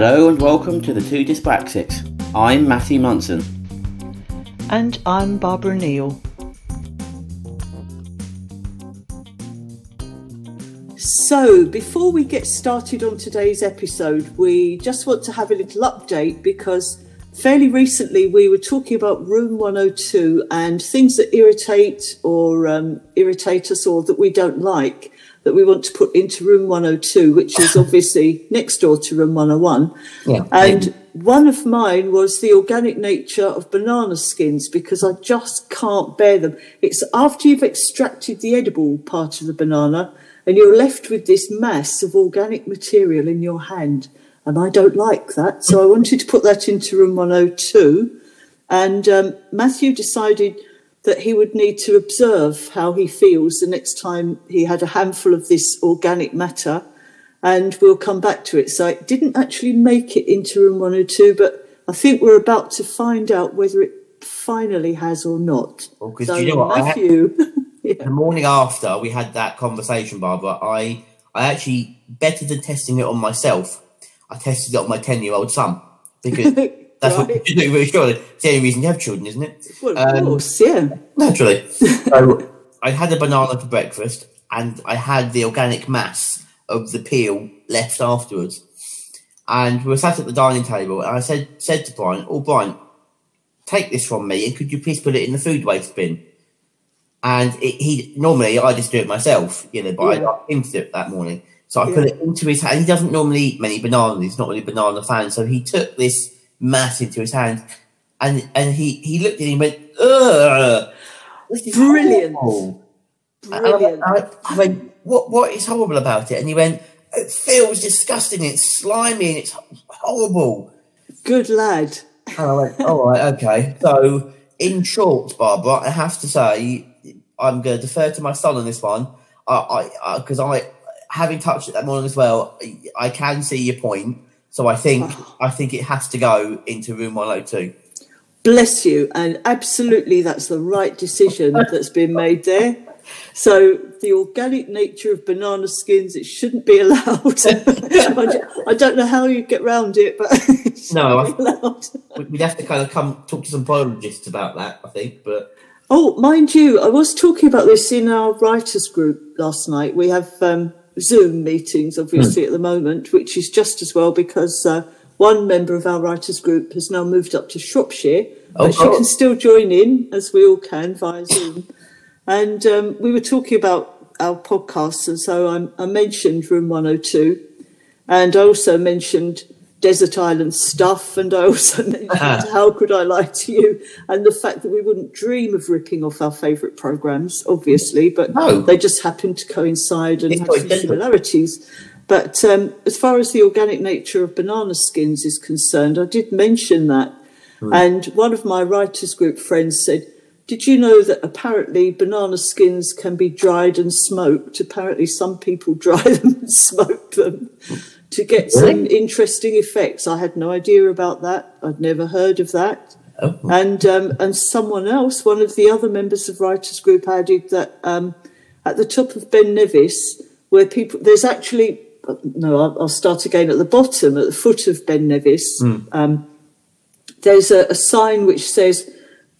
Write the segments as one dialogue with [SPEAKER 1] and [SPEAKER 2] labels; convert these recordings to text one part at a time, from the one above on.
[SPEAKER 1] Hello and welcome to the Two Dyspraxics. I'm Matthew Munson.
[SPEAKER 2] And I'm Barbara Neal. So, before we get started on today's episode, we just want to have a little update because fairly recently we were talking about Room 102 and things that irritate or um, irritate us or that we don't like that we want to put into room 102, which is obviously next door to room 101. Yeah. And one of mine was the organic nature of banana skins because I just can't bear them. It's after you've extracted the edible part of the banana and you're left with this mass of organic material in your hand. And I don't like that. So I wanted to put that into room 102. And um, Matthew decided that he would need to observe how he feels the next time he had a handful of this organic matter, and we'll come back to it. So it didn't actually make it into room 102, but I think we're about to find out whether it finally has or not.
[SPEAKER 3] Well, so, you know what, Matthew, had, yeah. the morning after we had that conversation, Barbara, I I actually better than testing it on myself. I tested it on my ten year old son because That's right. what you do, really, surely. It's the only reason you have children, isn't it?
[SPEAKER 2] Well, of um, course, yeah.
[SPEAKER 3] Naturally. so I had a banana for breakfast and I had the organic mass of the peel left afterwards. And we were sat at the dining table and I said said to Brian, Oh Brian, take this from me and could you please put it in the food waste bin? And it, he normally I just do it myself, you know, but yeah. I him to do it that morning. So I yeah. put it into his hand. He doesn't normally eat many bananas. He's not really a banana fan. So he took this mass into his hand, and and he he looked at him and went, "Ugh,
[SPEAKER 2] brilliant, brilliant."
[SPEAKER 3] I, I, I, went, "What what is horrible about it?" And he went, "It feels disgusting. It's slimy and it's horrible."
[SPEAKER 2] Good lad.
[SPEAKER 3] And I went, "All right, okay." So, in short, Barbara, I have to say, I'm going to defer to my son on this one. I because I, I having touched it that morning as well, I can see your point so I think oh. I think it has to go into room 102.
[SPEAKER 2] Bless you, and absolutely that's the right decision that's been made there. So the organic nature of banana skins, it shouldn't be allowed. I don't know how you get around it, but
[SPEAKER 3] no, I, we'd have to kind of come talk to some biologists about that. I think, but
[SPEAKER 2] oh, mind you, I was talking about this in our writers group last night. We have um, Zoom meetings, obviously, mm. at the moment, which is just as well because uh, one member of our writers group has now moved up to Shropshire, oh, but she oh. can still join in, as we all can, via Zoom. And um, we were talking about our podcasts, and so I, I mentioned Room 102, and I also mentioned desert island stuff. And I also mentioned how could I lie to you, and the fact that we wouldn't dream of ripping off our favourite programmes, obviously, but no. they just happen to coincide and it's have some similarities. But um, as far as the organic nature of banana skins is concerned, I did mention that. Mm. And one of my writers group friends said, did you know that apparently banana skins can be dried and smoked? Apparently, some people dry them and smoke them to get some interesting effects. I had no idea about that. I'd never heard of that. Oh. And um, and someone else, one of the other members of Writers Group, added that um, at the top of Ben Nevis, where people there's actually no, I'll, I'll, start again at the bottom, at the foot of Ben Nevis. Mm. Um, there's a, a sign which says,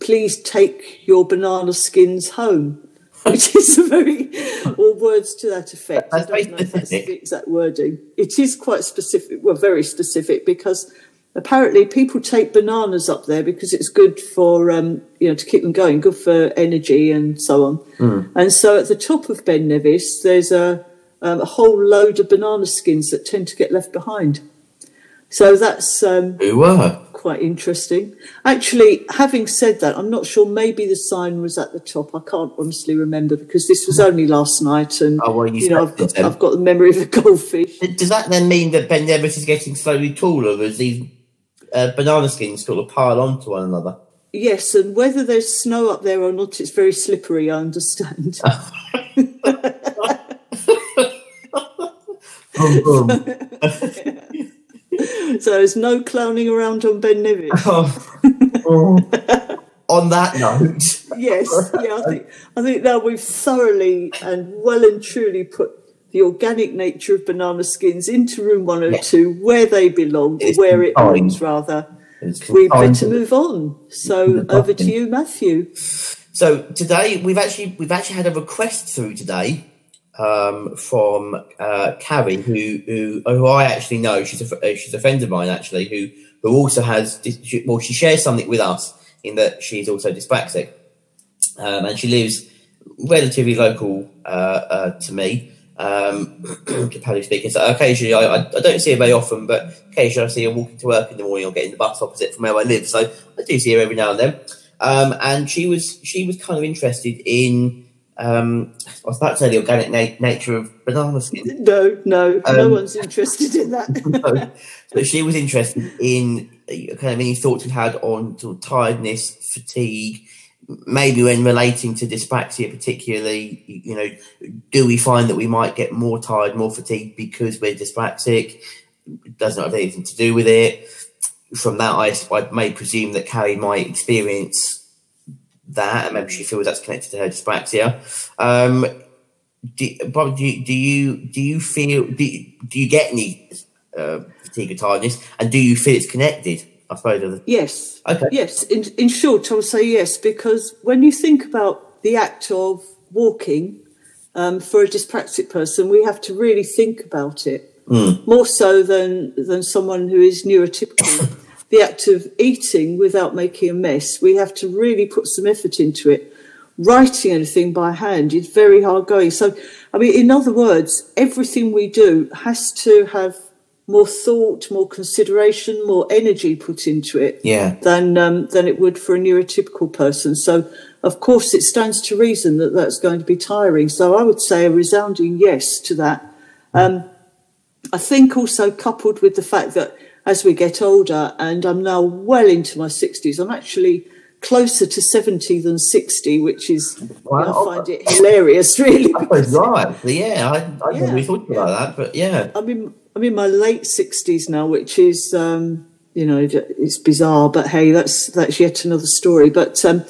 [SPEAKER 2] "Please take your banana skins home." Which is very, or words to that effect. That's I don't know if that's the exact wording. It is quite specific, well, very specific, because apparently people take bananas up there because it's good for, um, you know, to keep them going, good for energy and so on. Mm. And so at the top of Ben Nevis, there's a, um, a whole load of banana skins that tend to get left behind. So that's um, quite interesting. Actually, having said that, I'm not sure. Maybe the sign was at the top. I can't honestly remember because this was only last night, and oh, well, you, you know, I've got, I've got the memory of a goldfish.
[SPEAKER 3] Does that then mean that Ben Nevis is getting slowly taller as these uh, banana skins sort of pile onto one another?
[SPEAKER 2] Yes, and whether there's snow up there or not, it's very slippery. I understand. boom, boom. so there's no clowning around on Ben Nevis.
[SPEAKER 3] Oh. on that note,
[SPEAKER 2] yes, yeah, I think I think now we've thoroughly and well and truly put the organic nature of banana skins into room 102 where they belong,
[SPEAKER 3] It's
[SPEAKER 2] where it belongs rather. We better
[SPEAKER 3] to-
[SPEAKER 2] move on. So over to you, Matthew.
[SPEAKER 3] So today we've actually we've actually had a request through today um, from uh, Carrie, who, who who I actually know. She's a uh, she's a friend of mine actually, who who also has well she shares something with us in that she's also dyspraxic, um, and she lives relatively local uh, uh, to me. Um, speaking, so occasionally I, I don't see her very often, but occasionally I see her walking to work in the morning or getting the bus opposite from where I live. So I do see her every now and then. Um, and she was she was kind of interested in um, I was about to say the organic na- nature of banana skin,
[SPEAKER 2] No, no, no
[SPEAKER 3] Um,
[SPEAKER 2] one's interested in that.
[SPEAKER 3] but she was interested in uh, kind of any thoughts you had on sort of tiredness, fatigue, maybe when relating to dyspraxia, particularly. You know, do we find that we might get more tired, more fatigued because we're dyspraxic? It does not have anything to do with it. From that, I, I may presume that Carrie might experience that, and maybe she feels that's connected to her dyspraxia. Um, do, Bob, do, you- do you do you feel do, you- do you get any uh, fatigue or tiredness, and do you feel it's connected? I suppose.
[SPEAKER 2] Yes.
[SPEAKER 3] Okay.
[SPEAKER 2] Yes. In, in short, I would say yes, because when you think about the act of walking um, for a dyspraxic person, we have to really think about it more so than than someone who is neurotypical. the act of eating without making a mess, we have to really put some effort into it. Writing anything by hand is very hard going. So, I mean, in other words, everything we do has to have more thought, more consideration, more energy put into it
[SPEAKER 3] Yeah.
[SPEAKER 2] than um, than it would for a neurotypical person. So, of course, it stands to reason that that's going to be tiring. So, I would say a resounding yes to that. Um, I think also coupled with the fact that as we get older, and I'm now well into my 60s, I'm actually closer to 70 than 60, which is,
[SPEAKER 3] Wow.
[SPEAKER 2] I find it hilarious, really.
[SPEAKER 3] Suppose right. Yeah, I, I
[SPEAKER 2] Yeah,
[SPEAKER 3] never really thought about that, but yeah.
[SPEAKER 2] I'm in I'm in my late sixties now, which is um, you know it's bizarre, but hey, that's that's yet another story. But um,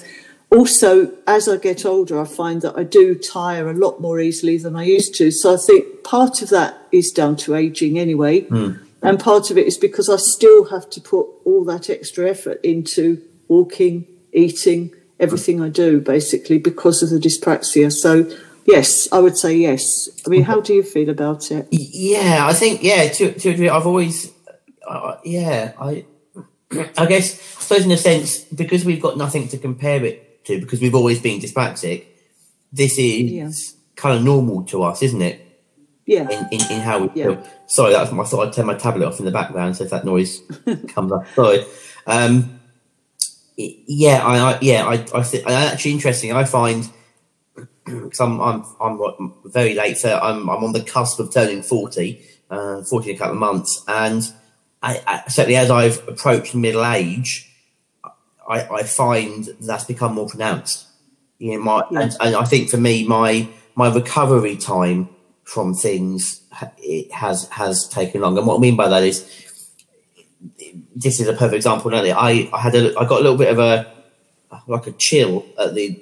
[SPEAKER 2] also, as I get older, I find that I do tire a lot more easily than I used to. So I think part of that is down to aging anyway, and part of it is because I still have to put all that extra effort into walking, eating, everything I do, basically because of the dyspraxia. So. Yes, I would say yes. I mean, how do you feel about it?
[SPEAKER 3] Yeah, I think yeah. To to a degree, I've always uh, yeah. I I guess I suppose in a sense because we've got nothing to compare it to because we've always been dyspraxic. This is
[SPEAKER 2] Yeah.
[SPEAKER 3] kind of normal to us, isn't it?
[SPEAKER 2] Yeah.
[SPEAKER 3] in, in, in how we
[SPEAKER 2] Yeah.
[SPEAKER 3] feel. Sorry, that's I thought I'd turn my tablet off in the background so if that noise comes up. Sorry. Um, yeah, I, I yeah, I I think actually interesting. I find because I'm I'm I'm very late, so I'm I'm on the cusp of turning forty, uh, forty in a couple of months, and I, I certainly as I've approached middle age, I, I find that's become more pronounced. You know, my
[SPEAKER 2] Yeah.
[SPEAKER 3] and, and I think for me, my my recovery time from things it has has taken long. And what I mean by that is, this is a perfect example. Earlier, I I had a I got a little bit of a like a chill at the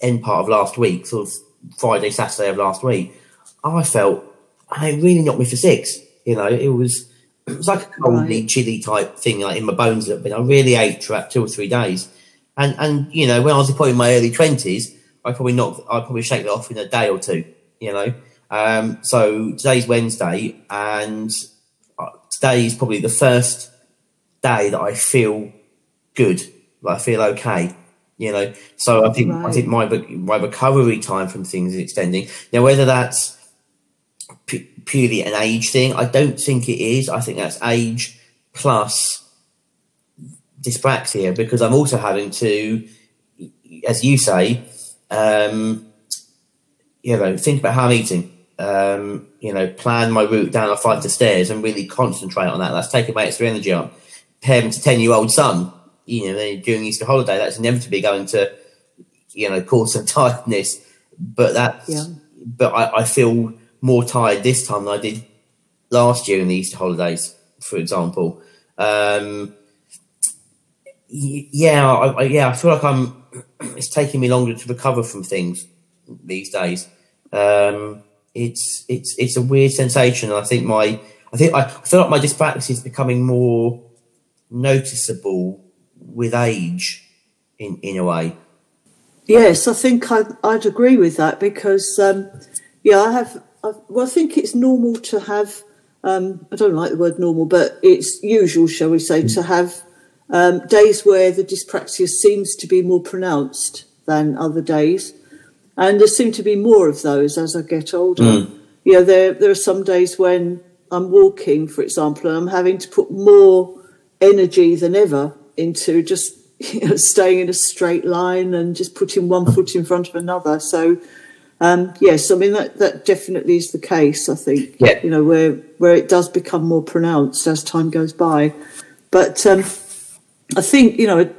[SPEAKER 3] end part of last week, sort of Friday Saturday of last week. I felt I really knocked me for six. You know, it was it was like a coldly
[SPEAKER 2] Right.
[SPEAKER 3] chilly type thing, like in my bones a little bit. I really ate for about two or three days, and and you know when I was probably in my early twenties, I probably knocked I probably shake it off in a day or two. You know, um, so today's Wednesday, and uh, today is probably the first day that I feel good, that I feel okay. You know, so I think I think my my recovery time from things is extending. Now, whether that's pu- purely an age thing, I don't think it is. I think that's age plus dyspraxia because I'm also having to, as you say, um, you know, think about how I'm eating. Um, you know, plan my route down a flight of stairs and really concentrate on that. That's taking my extra energy on. Parent to ten year old son, you know, then during Easter holiday, that's inevitably going to, you know, cause some tiredness. But that's,
[SPEAKER 2] Yeah.
[SPEAKER 3] but I, I feel more tired this time than I did last year in the Easter holidays, for example. Um, yeah, I, I, yeah, I feel like I'm. It's taking me longer to recover from things these days. Um, it's it's it's a weird sensation. I think my I think I, I feel like my dyspraxia is becoming more noticeable with age, in in a way.
[SPEAKER 2] Yes, I think I'd, I'd agree with that because, um, yeah, I have. I've, well, I think it's normal to have. Um, I don't like the word normal, but it's usual, shall we say, to have um, days where the dyspraxia seems to be more pronounced than other days, and there seem to be more of those as I get older.
[SPEAKER 3] Mm.
[SPEAKER 2] know, there there are some days when I'm walking, for example, and I'm having to put more energy than ever into just you know, staying in a straight line and just putting one foot in front of another. So, um, yes, I mean that that definitely is the case. I think
[SPEAKER 3] Yeah.
[SPEAKER 2] you know where where it does become more pronounced as time goes by, but um, I think you know.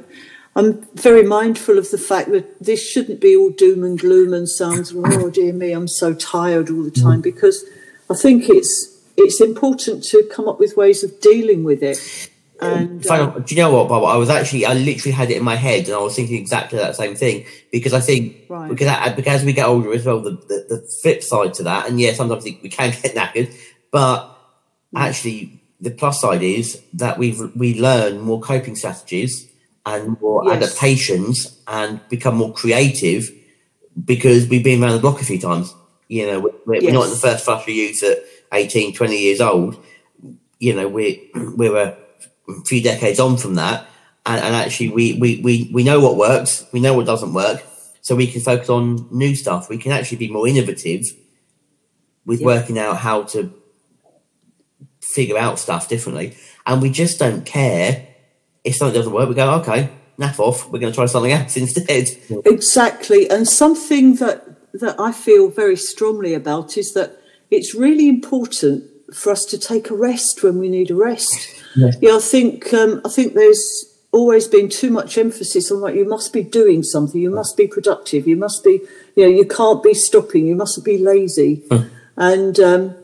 [SPEAKER 2] I'm very mindful of the fact that this shouldn't be all doom and gloom and sounds, oh dear me, I'm so tired all the time because I think it's it's important to come up with ways of dealing with it. And
[SPEAKER 3] In fact,
[SPEAKER 2] uh,
[SPEAKER 3] do you know what, Bob? I was actually, I literally had it in my head, and I was thinking exactly that same thing because I think
[SPEAKER 2] Right.
[SPEAKER 3] because I, because as we get older as well, the, the the flip side to that, and yeah, sometimes we can get knackered, but actually the plus side is that we we learn more coping strategies and more
[SPEAKER 2] Yes.
[SPEAKER 3] adaptations and become more creative because we've been around the block a few times. You know, we're, we're not the first flush of youth at 18, 20 years old. You know, we're we're a few decades on from that, and, and actually we, we, we, we know what works, we know what doesn't work, so we can focus on new stuff. We can actually be more innovative with
[SPEAKER 2] Yeah.
[SPEAKER 3] working out how to figure out stuff differently, and we just don't care if something doesn't work. We go, okay, naff off. We're going to try something else instead.
[SPEAKER 2] Exactly. And something that, that I feel very strongly about is that it's really important for us to take a rest when we need a rest. Yeah, I think um, I think there's always been too much emphasis on like you must be doing something, you must be productive, you must be you know, you can't be stopping, you mustn't be lazy. And um,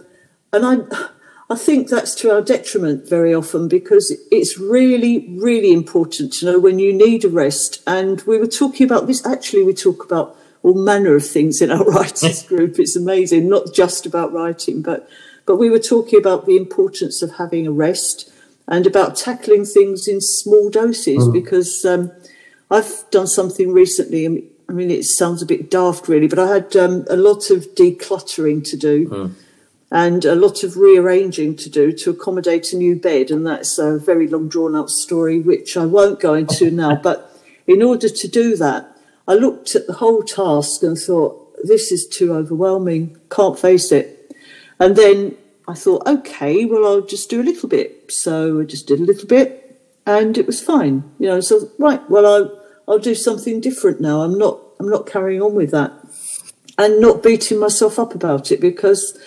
[SPEAKER 2] and I I think that's to our detriment very often because it's really, really important to know when you need a rest. And we were talking about this, actually, we talk about all manner of things in our writers group. It's amazing, not just about writing, but, but we were talking about the importance of having a rest and about tackling things in small doses because um, I've done something recently. I mean, it sounds a bit daft, really, but I had um, a lot of decluttering to do and a lot of rearranging to do to accommodate a new bed. And that's a very long drawn out story, which I won't go into now. But in order to do that, I looked at the whole task and thought, this is too overwhelming, can't face it. And then I thought, okay, well, I'll just do a little bit. So I just did a little bit and it was fine. You know, so right, well, I'll, I'll do something different now. I'm not, I'm not carrying on with that and not beating myself up about it because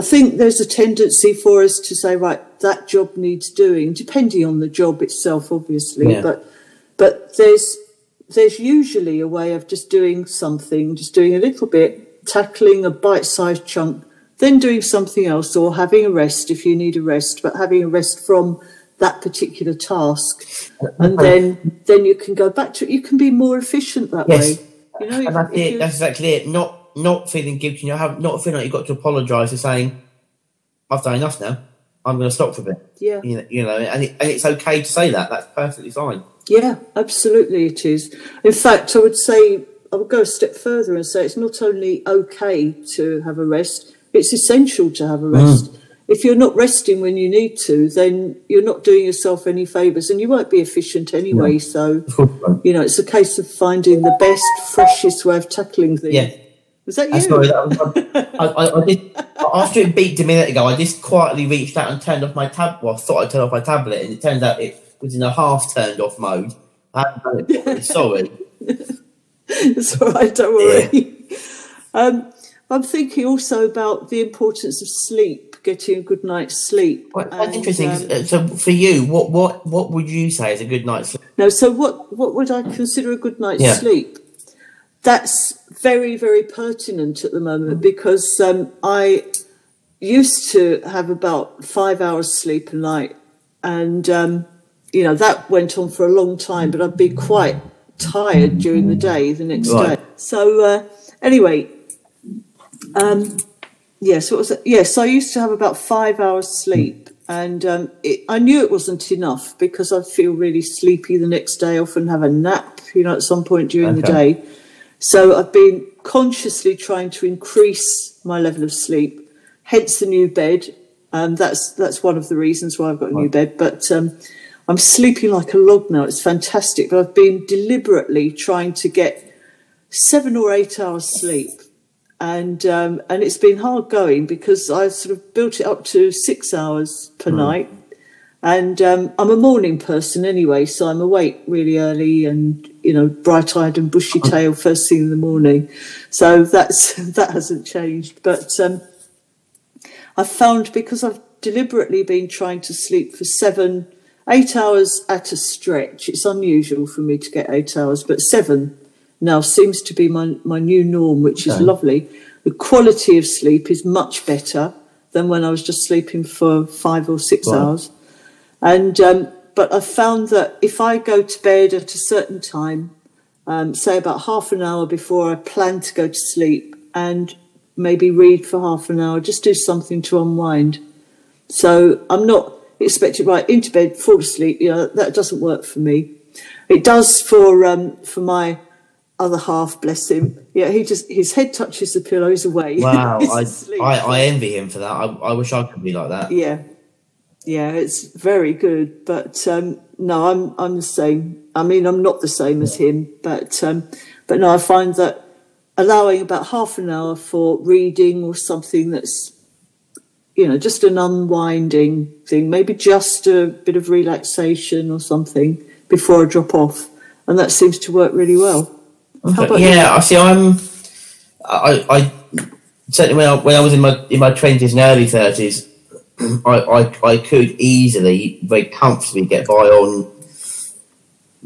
[SPEAKER 2] I think there's a tendency for us to say, right, that job needs doing, depending on the job itself, obviously.
[SPEAKER 3] Yeah.
[SPEAKER 2] But but there's there's usually a way of just doing something, just doing a little bit, tackling a bite-sized chunk, then doing something else, or having a rest if you need a rest, but having a rest from that particular task, and then then you can go back to it. You can be more efficient that
[SPEAKER 3] Yes.
[SPEAKER 2] way. You know,
[SPEAKER 3] and that's
[SPEAKER 2] if
[SPEAKER 3] it. That's exactly it. Not not feeling guilty. You know, have, not feeling like you've got to apologise for saying, "I've done enough now. I'm going to stop for a bit."
[SPEAKER 2] yeah.
[SPEAKER 3] You know, you know and, it, and it's okay to say that. That's perfectly fine.
[SPEAKER 2] Yeah, absolutely it is. In fact, I would say, I would go a step further and say it's not only okay to have a rest, it's essential to have a mm. rest. If you're not resting when you need to, then you're not doing yourself any favours and you won't be efficient anyway. So, you know, it's a case of finding the best, freshest way of tackling things.
[SPEAKER 3] Yeah.
[SPEAKER 2] Was that you?
[SPEAKER 3] That's sorry, that I, I, I did after it beeped a minute ago. I just quietly reached out and turned off my tab. Well, I thought I'd turn off my tablet, and it turns out it was in a half turned off mode. I Sorry.
[SPEAKER 2] It's all right, don't worry. Um, I'm thinking also about the importance of sleep, getting a good night's sleep.
[SPEAKER 3] Quite, quite
[SPEAKER 2] And,
[SPEAKER 3] interesting.
[SPEAKER 2] um,
[SPEAKER 3] Uh, so, for you, what what what would you say is a good night's sleep?
[SPEAKER 2] No, so what, what would I consider a good night's
[SPEAKER 3] Yeah.
[SPEAKER 2] sleep? That's very, very pertinent at the moment because um, I used to have about five hours sleep a night. And, um, you know, that went on for a long time, but I'd be quite tired during the day the next
[SPEAKER 3] Right.
[SPEAKER 2] day. So, uh, anyway, um, Yes, what was it? Yes, I used to have about five hours sleep, and um, it, I knew it wasn't enough because I'd feel really sleepy the next day. Often have a nap, you know, at some point during the day. So I've been consciously trying to increase my level of sleep. Hence the new bed. Um, that's that's one of the reasons why I've got a new bed. But um, I'm sleeping like a log now. It's fantastic. But I've been deliberately trying to get seven or eight hours sleep and um, and it's been hard going because I sort of built it up to six hours per night, and um, I'm a morning person anyway, so I'm awake really early and you know bright eyed and bushy tailed first thing in the morning, so that's that hasn't changed. But um, I've found because I've deliberately been trying to sleep for seven, eight hours at a stretch. It's unusual for me to get eight hours, but seven now seems to be my, my new norm, which is lovely. The quality of sleep is much better than when I was just sleeping for five or six hours. And um, but I've found that if I go to bed at a certain time, um, say about half an hour before I plan to go to sleep, and maybe read for half an hour, just do something to unwind. So I'm not expected right into bed, fall asleep. You know that doesn't work for me. It does for um, for my other half. Bless him. Yeah, he just his head touches the pillow. He's away.
[SPEAKER 3] Wow,
[SPEAKER 2] He's
[SPEAKER 3] I. I, I envy him for that. I, I wish I could be like that.
[SPEAKER 2] Yeah, yeah, it's very good. But um, no, I'm I'm the same. I mean, I'm not the same as him, but um, but no, I find that allowing about half an hour for reading or something that's you know just an unwinding thing, maybe just a bit of relaxation or something before I drop off, and that seems to work really well. You?
[SPEAKER 3] yeah, I see. I'm. I, I certainly when I, when I was in my in my twenties and early thirties, I, I I could easily, very comfortably get by on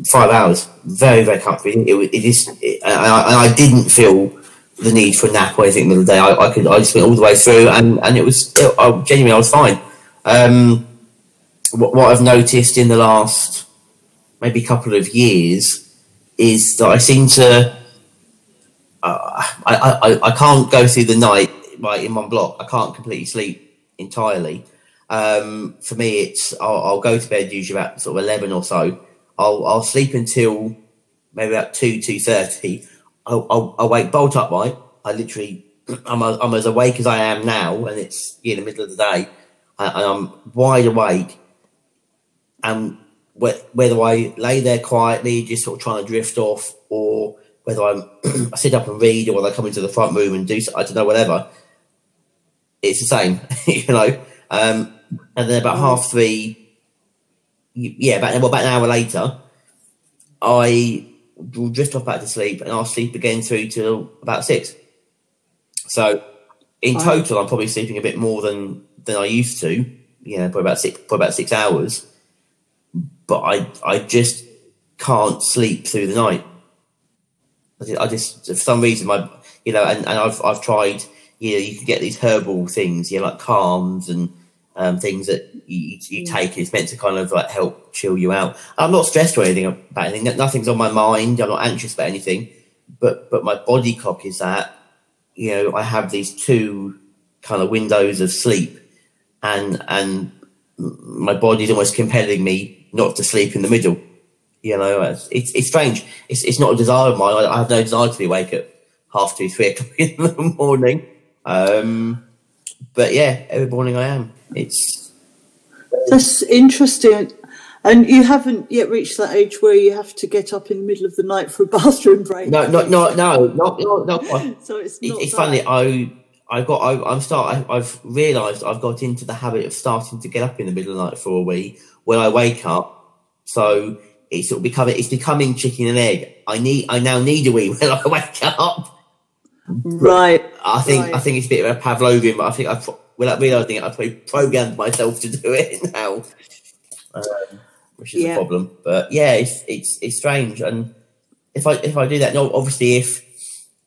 [SPEAKER 3] five hours. Very very comfortably. It, it is, it, I, I didn't feel the need for a nap or anything in the middle of the day. I, I could I just went all the way through, and and it was it, I, genuinely I was fine. Um, what, what I've noticed in the last maybe couple of years is that I seem to uh, I, I, I can't go through the night right in one block. I can't completely sleep entirely. Um, for me, it's I'll, I'll go to bed usually about sort of eleven or so. I'll I'll sleep until maybe about two two thirty. I'll, I'll, wake bolt upright. I literally I'm I'm as awake as I am now, and it's in the middle of the day, and I'm wide awake. And whether I lay there quietly, just sort of trying to drift off, or whether I'm I sit up and read, or whether I come into the front room and do I don't know whatever. It's the same, you know. Um, and then about half three, yeah, about well, about an hour later, I will drift off back to sleep, and I'll sleep again through till about six. So, in
[SPEAKER 2] Wow.
[SPEAKER 3] total, I'm probably sleeping a bit more than than I used to. You know, probably about six, probably about six hours. But I, I just can't sleep through the night. I just, I just for some reason, my, you know, and, and I've, I've tried. You know, you can get these herbal things, you know, like Kalms and um, things that you, you take. It's meant to kind of like help chill you out. I'm not stressed or anything about anything. Nothing's on my mind. I'm not anxious about anything. But but my body clock is that you know I have these two kind of windows of sleep, and and my body's almost compelling me not to sleep in the middle. You know, it's it's, it's strange. It's it's not a desire of mine. I, I have no desire to be awake at half two, three o'clock in the morning. Um, but yeah, every morning I am. It's
[SPEAKER 2] That's interesting. And you haven't yet reached that age where you have to get up in the middle of the night for a bathroom break.
[SPEAKER 3] no, no, no, no, not not. quite.
[SPEAKER 2] So it's
[SPEAKER 3] It,
[SPEAKER 2] not
[SPEAKER 3] it's funny. I I got I, I'm start. I, I've realised I've got into the habit of starting to get up in the middle of the night for a wee when I wake up. So it's sort of becoming it's becoming chicken and egg. I need I now need a wee when I wake up.
[SPEAKER 2] Right.
[SPEAKER 3] I think I think it's a bit of a Pavlovian, but I think I pro- without realising it, I probably programmed myself to do it now, um, which is
[SPEAKER 2] Yeah.
[SPEAKER 3] a problem. But yeah, it's it's it's strange, and if I if I do that, no, obviously if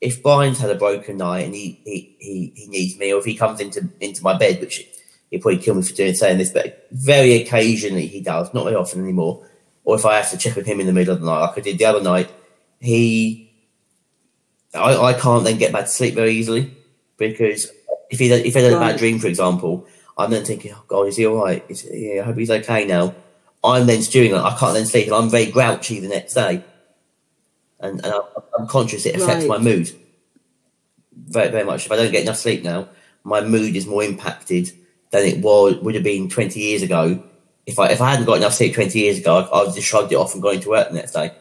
[SPEAKER 3] if Brian's had a broken night and he he, he, he needs me, or if he comes into into my bed, which he'll probably kill me for doing saying this, but very occasionally he does, not very often anymore. Or if I have to check with him in the middle of the night, like I did the other night, he I, I can't then get back to sleep very easily because if he if he had a bad dream, for example, I'm then thinking, oh God, is he all right? Is, yeah, I hope he's okay now. I'm then stewing on. it. I can't then sleep, and I'm very grouchy the next day, and, and I'm, I'm conscious it affects
[SPEAKER 2] Right.
[SPEAKER 3] my mood very very much. If I don't get enough sleep now, my mood is more impacted than it was would have been 20 years ago. If I if I hadn't got enough sleep 20 years ago, I, I would have just shrugged it off and gone to work the next day.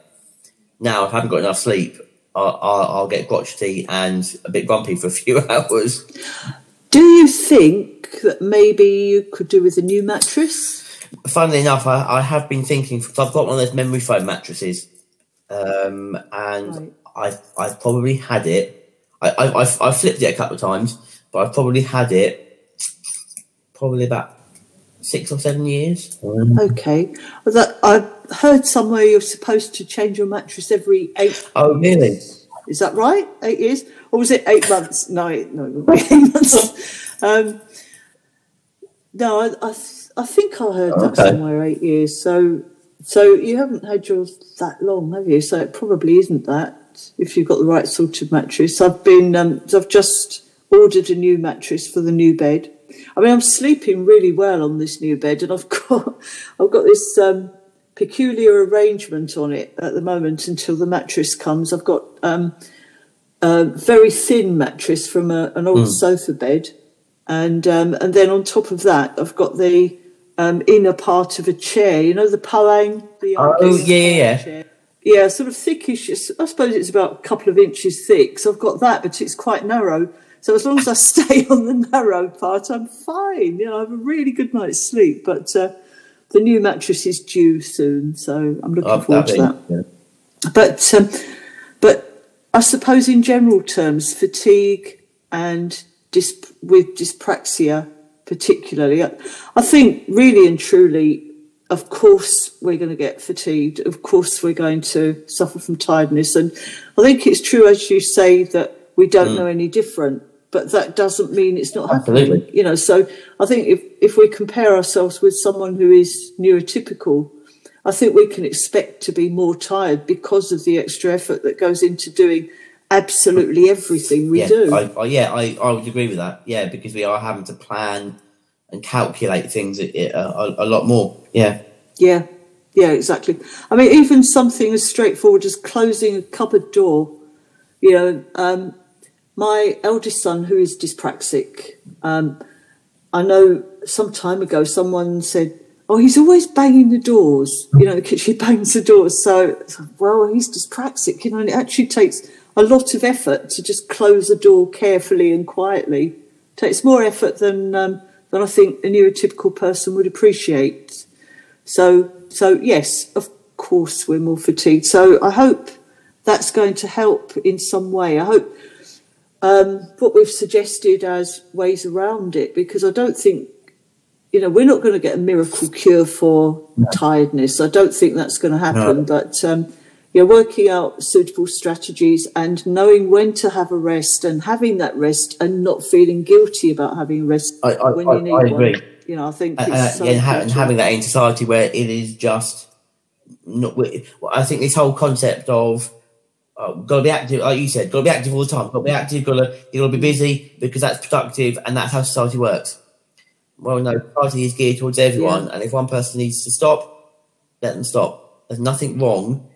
[SPEAKER 3] Now, if I haven't got enough sleep, I, I, I'll get crotchety and a bit grumpy for a few hours.
[SPEAKER 2] Do you think that maybe you could do with a new mattress?
[SPEAKER 3] Funnily enough, I, I have been thinking because I've got one of those memory foam mattresses, um, and
[SPEAKER 2] Right.
[SPEAKER 3] I've I've probably had it. I, I I've, I've flipped it a couple of times, but I've probably had it probably about six or seven years.
[SPEAKER 2] Okay. That, I've heard somewhere you're supposed to change your mattress every eight.
[SPEAKER 3] Oh, really?
[SPEAKER 2] Is that right? Eight years? Or was it eight months? No, it- no, it wouldn't be eight months. Um, no, I, I, I think I heard that
[SPEAKER 3] Okay.
[SPEAKER 2] somewhere eight years. So, so you haven't had yours that long, have you? So it probably isn't that. If you've got the right sort of mattress, I've been, um, I've just ordered a new mattress for the new bed. I mean, I'm sleeping really well on this new bed, and I've got, I've got this um, peculiar arrangement on it at the moment until the mattress comes. I've got um, a very thin mattress from a, an old sofa bed, and um, and then on top of that, I've got the um, inner part of a chair. You know, the Poäng. The
[SPEAKER 3] Oh, yeah, yeah, yeah.
[SPEAKER 2] chair. Yeah, sort of thickish. I suppose it's about a couple of inches thick. So I've got that, but it's quite narrow. So as long as I stay on the narrow part, I'm fine. You know, I have a really good night's sleep. But uh, the new mattress is due soon, so I'm looking forward to that.
[SPEAKER 3] be-
[SPEAKER 2] But um, but I suppose in general terms, fatigue and dys- with dyspraxia particularly, I, I think really and truly, of course we're going to get fatigued. Of course we're going to suffer from tiredness, and I think it's true as you say that we don't know any different. But that doesn't mean it's not happening.
[SPEAKER 3] Absolutely.
[SPEAKER 2] You know, so I think if, if we compare ourselves with someone who is neurotypical, I think we can expect to be more tired because of the extra effort that goes into doing absolutely everything we
[SPEAKER 3] yeah,
[SPEAKER 2] do.
[SPEAKER 3] I, I, yeah, I, I would agree with that. Yeah, because we are having to plan and calculate things a, a, a lot more. Yeah.
[SPEAKER 2] yeah, yeah, exactly. I mean, even something as straightforward as closing a cupboard door. You know, um, my eldest son, who is dyspraxic, um, I know some time ago someone said, "Oh, he's always banging the doors." You know, the kitchen bangs the doors. So, well, he's dyspraxic. You know, and it actually takes a lot of effort to just close a door carefully and quietly. It takes more effort than um, than I think a neurotypical person would appreciate. So, so yes, of course, we're more fatigued. So, I hope that's going to help in some way. I hope um, what we've suggested as ways around it, because I don't think, you know, we're not going to get a miracle cure for tiredness. I don't think that's going to happen.
[SPEAKER 3] No.
[SPEAKER 2] But um, yeah, working out suitable strategies and knowing when to have a rest and having that rest and not feeling guilty about having a rest
[SPEAKER 3] I- I-
[SPEAKER 2] when
[SPEAKER 3] I-
[SPEAKER 2] you need
[SPEAKER 3] I
[SPEAKER 2] one. You know, I think
[SPEAKER 3] uh,
[SPEAKER 2] so
[SPEAKER 3] yeah, and, ha- and having that in society where it is just not. I think this whole concept of uh, got to be active, like you said, got to be active all the time. Got to be active. Got to you got to be busy because that's productive, and that's how society works. Well, no, society is geared towards everyone,
[SPEAKER 2] Yeah.
[SPEAKER 3] and if one person needs to stop, let them stop. There's nothing wrong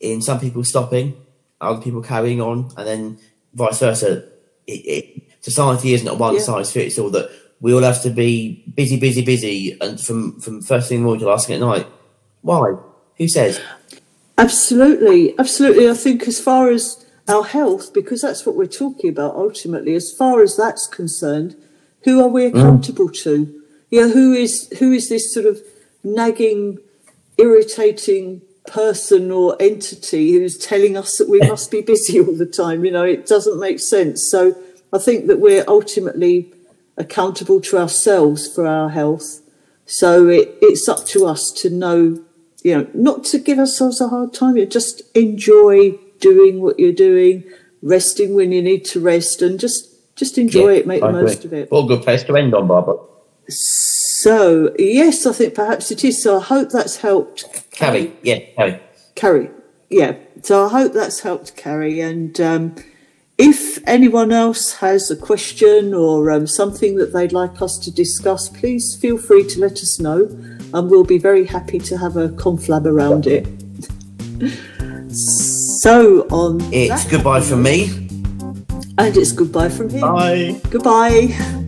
[SPEAKER 3] in some people stopping, other people carrying on, and then vice versa. It, it, society isn't a one
[SPEAKER 2] Yeah.
[SPEAKER 3] size fits all. That we all have to be busy, busy, busy, and from from first thing in the morning to last thing at night. Why? Who says?
[SPEAKER 2] Absolutely, absolutely. I think as far as our health, because that's what we're talking about ultimately, as far as that's concerned, who are we mm. accountable to? Yeah, who is who is this sort of nagging, irritating person or entity who's telling us that we eh. must be busy all the time? You know, it doesn't make sense. So I think that we're ultimately accountable to ourselves for our health. So it, it's up to us to know, you know, not to give ourselves a hard time. You just enjoy doing what you're doing, resting when you need to rest, and just just enjoy
[SPEAKER 3] Yeah,
[SPEAKER 2] it, make
[SPEAKER 3] I
[SPEAKER 2] the
[SPEAKER 3] agree.
[SPEAKER 2] most of it.
[SPEAKER 3] A good place to end on, Barbara.
[SPEAKER 2] So yes, I think perhaps it is. So I hope that's helped
[SPEAKER 3] Carrie, yeah, Carrie.
[SPEAKER 2] Carrie. Yeah. So I hope that's helped Carrie. And um, if anyone else has a question or um, something that they'd like us to discuss, please feel free to let us know, and we'll be very happy to have a conflab around it. so on
[SPEAKER 3] It's
[SPEAKER 2] that-
[SPEAKER 3] goodbye from me.
[SPEAKER 2] and it's goodbye from him.
[SPEAKER 3] Bye.
[SPEAKER 2] Goodbye.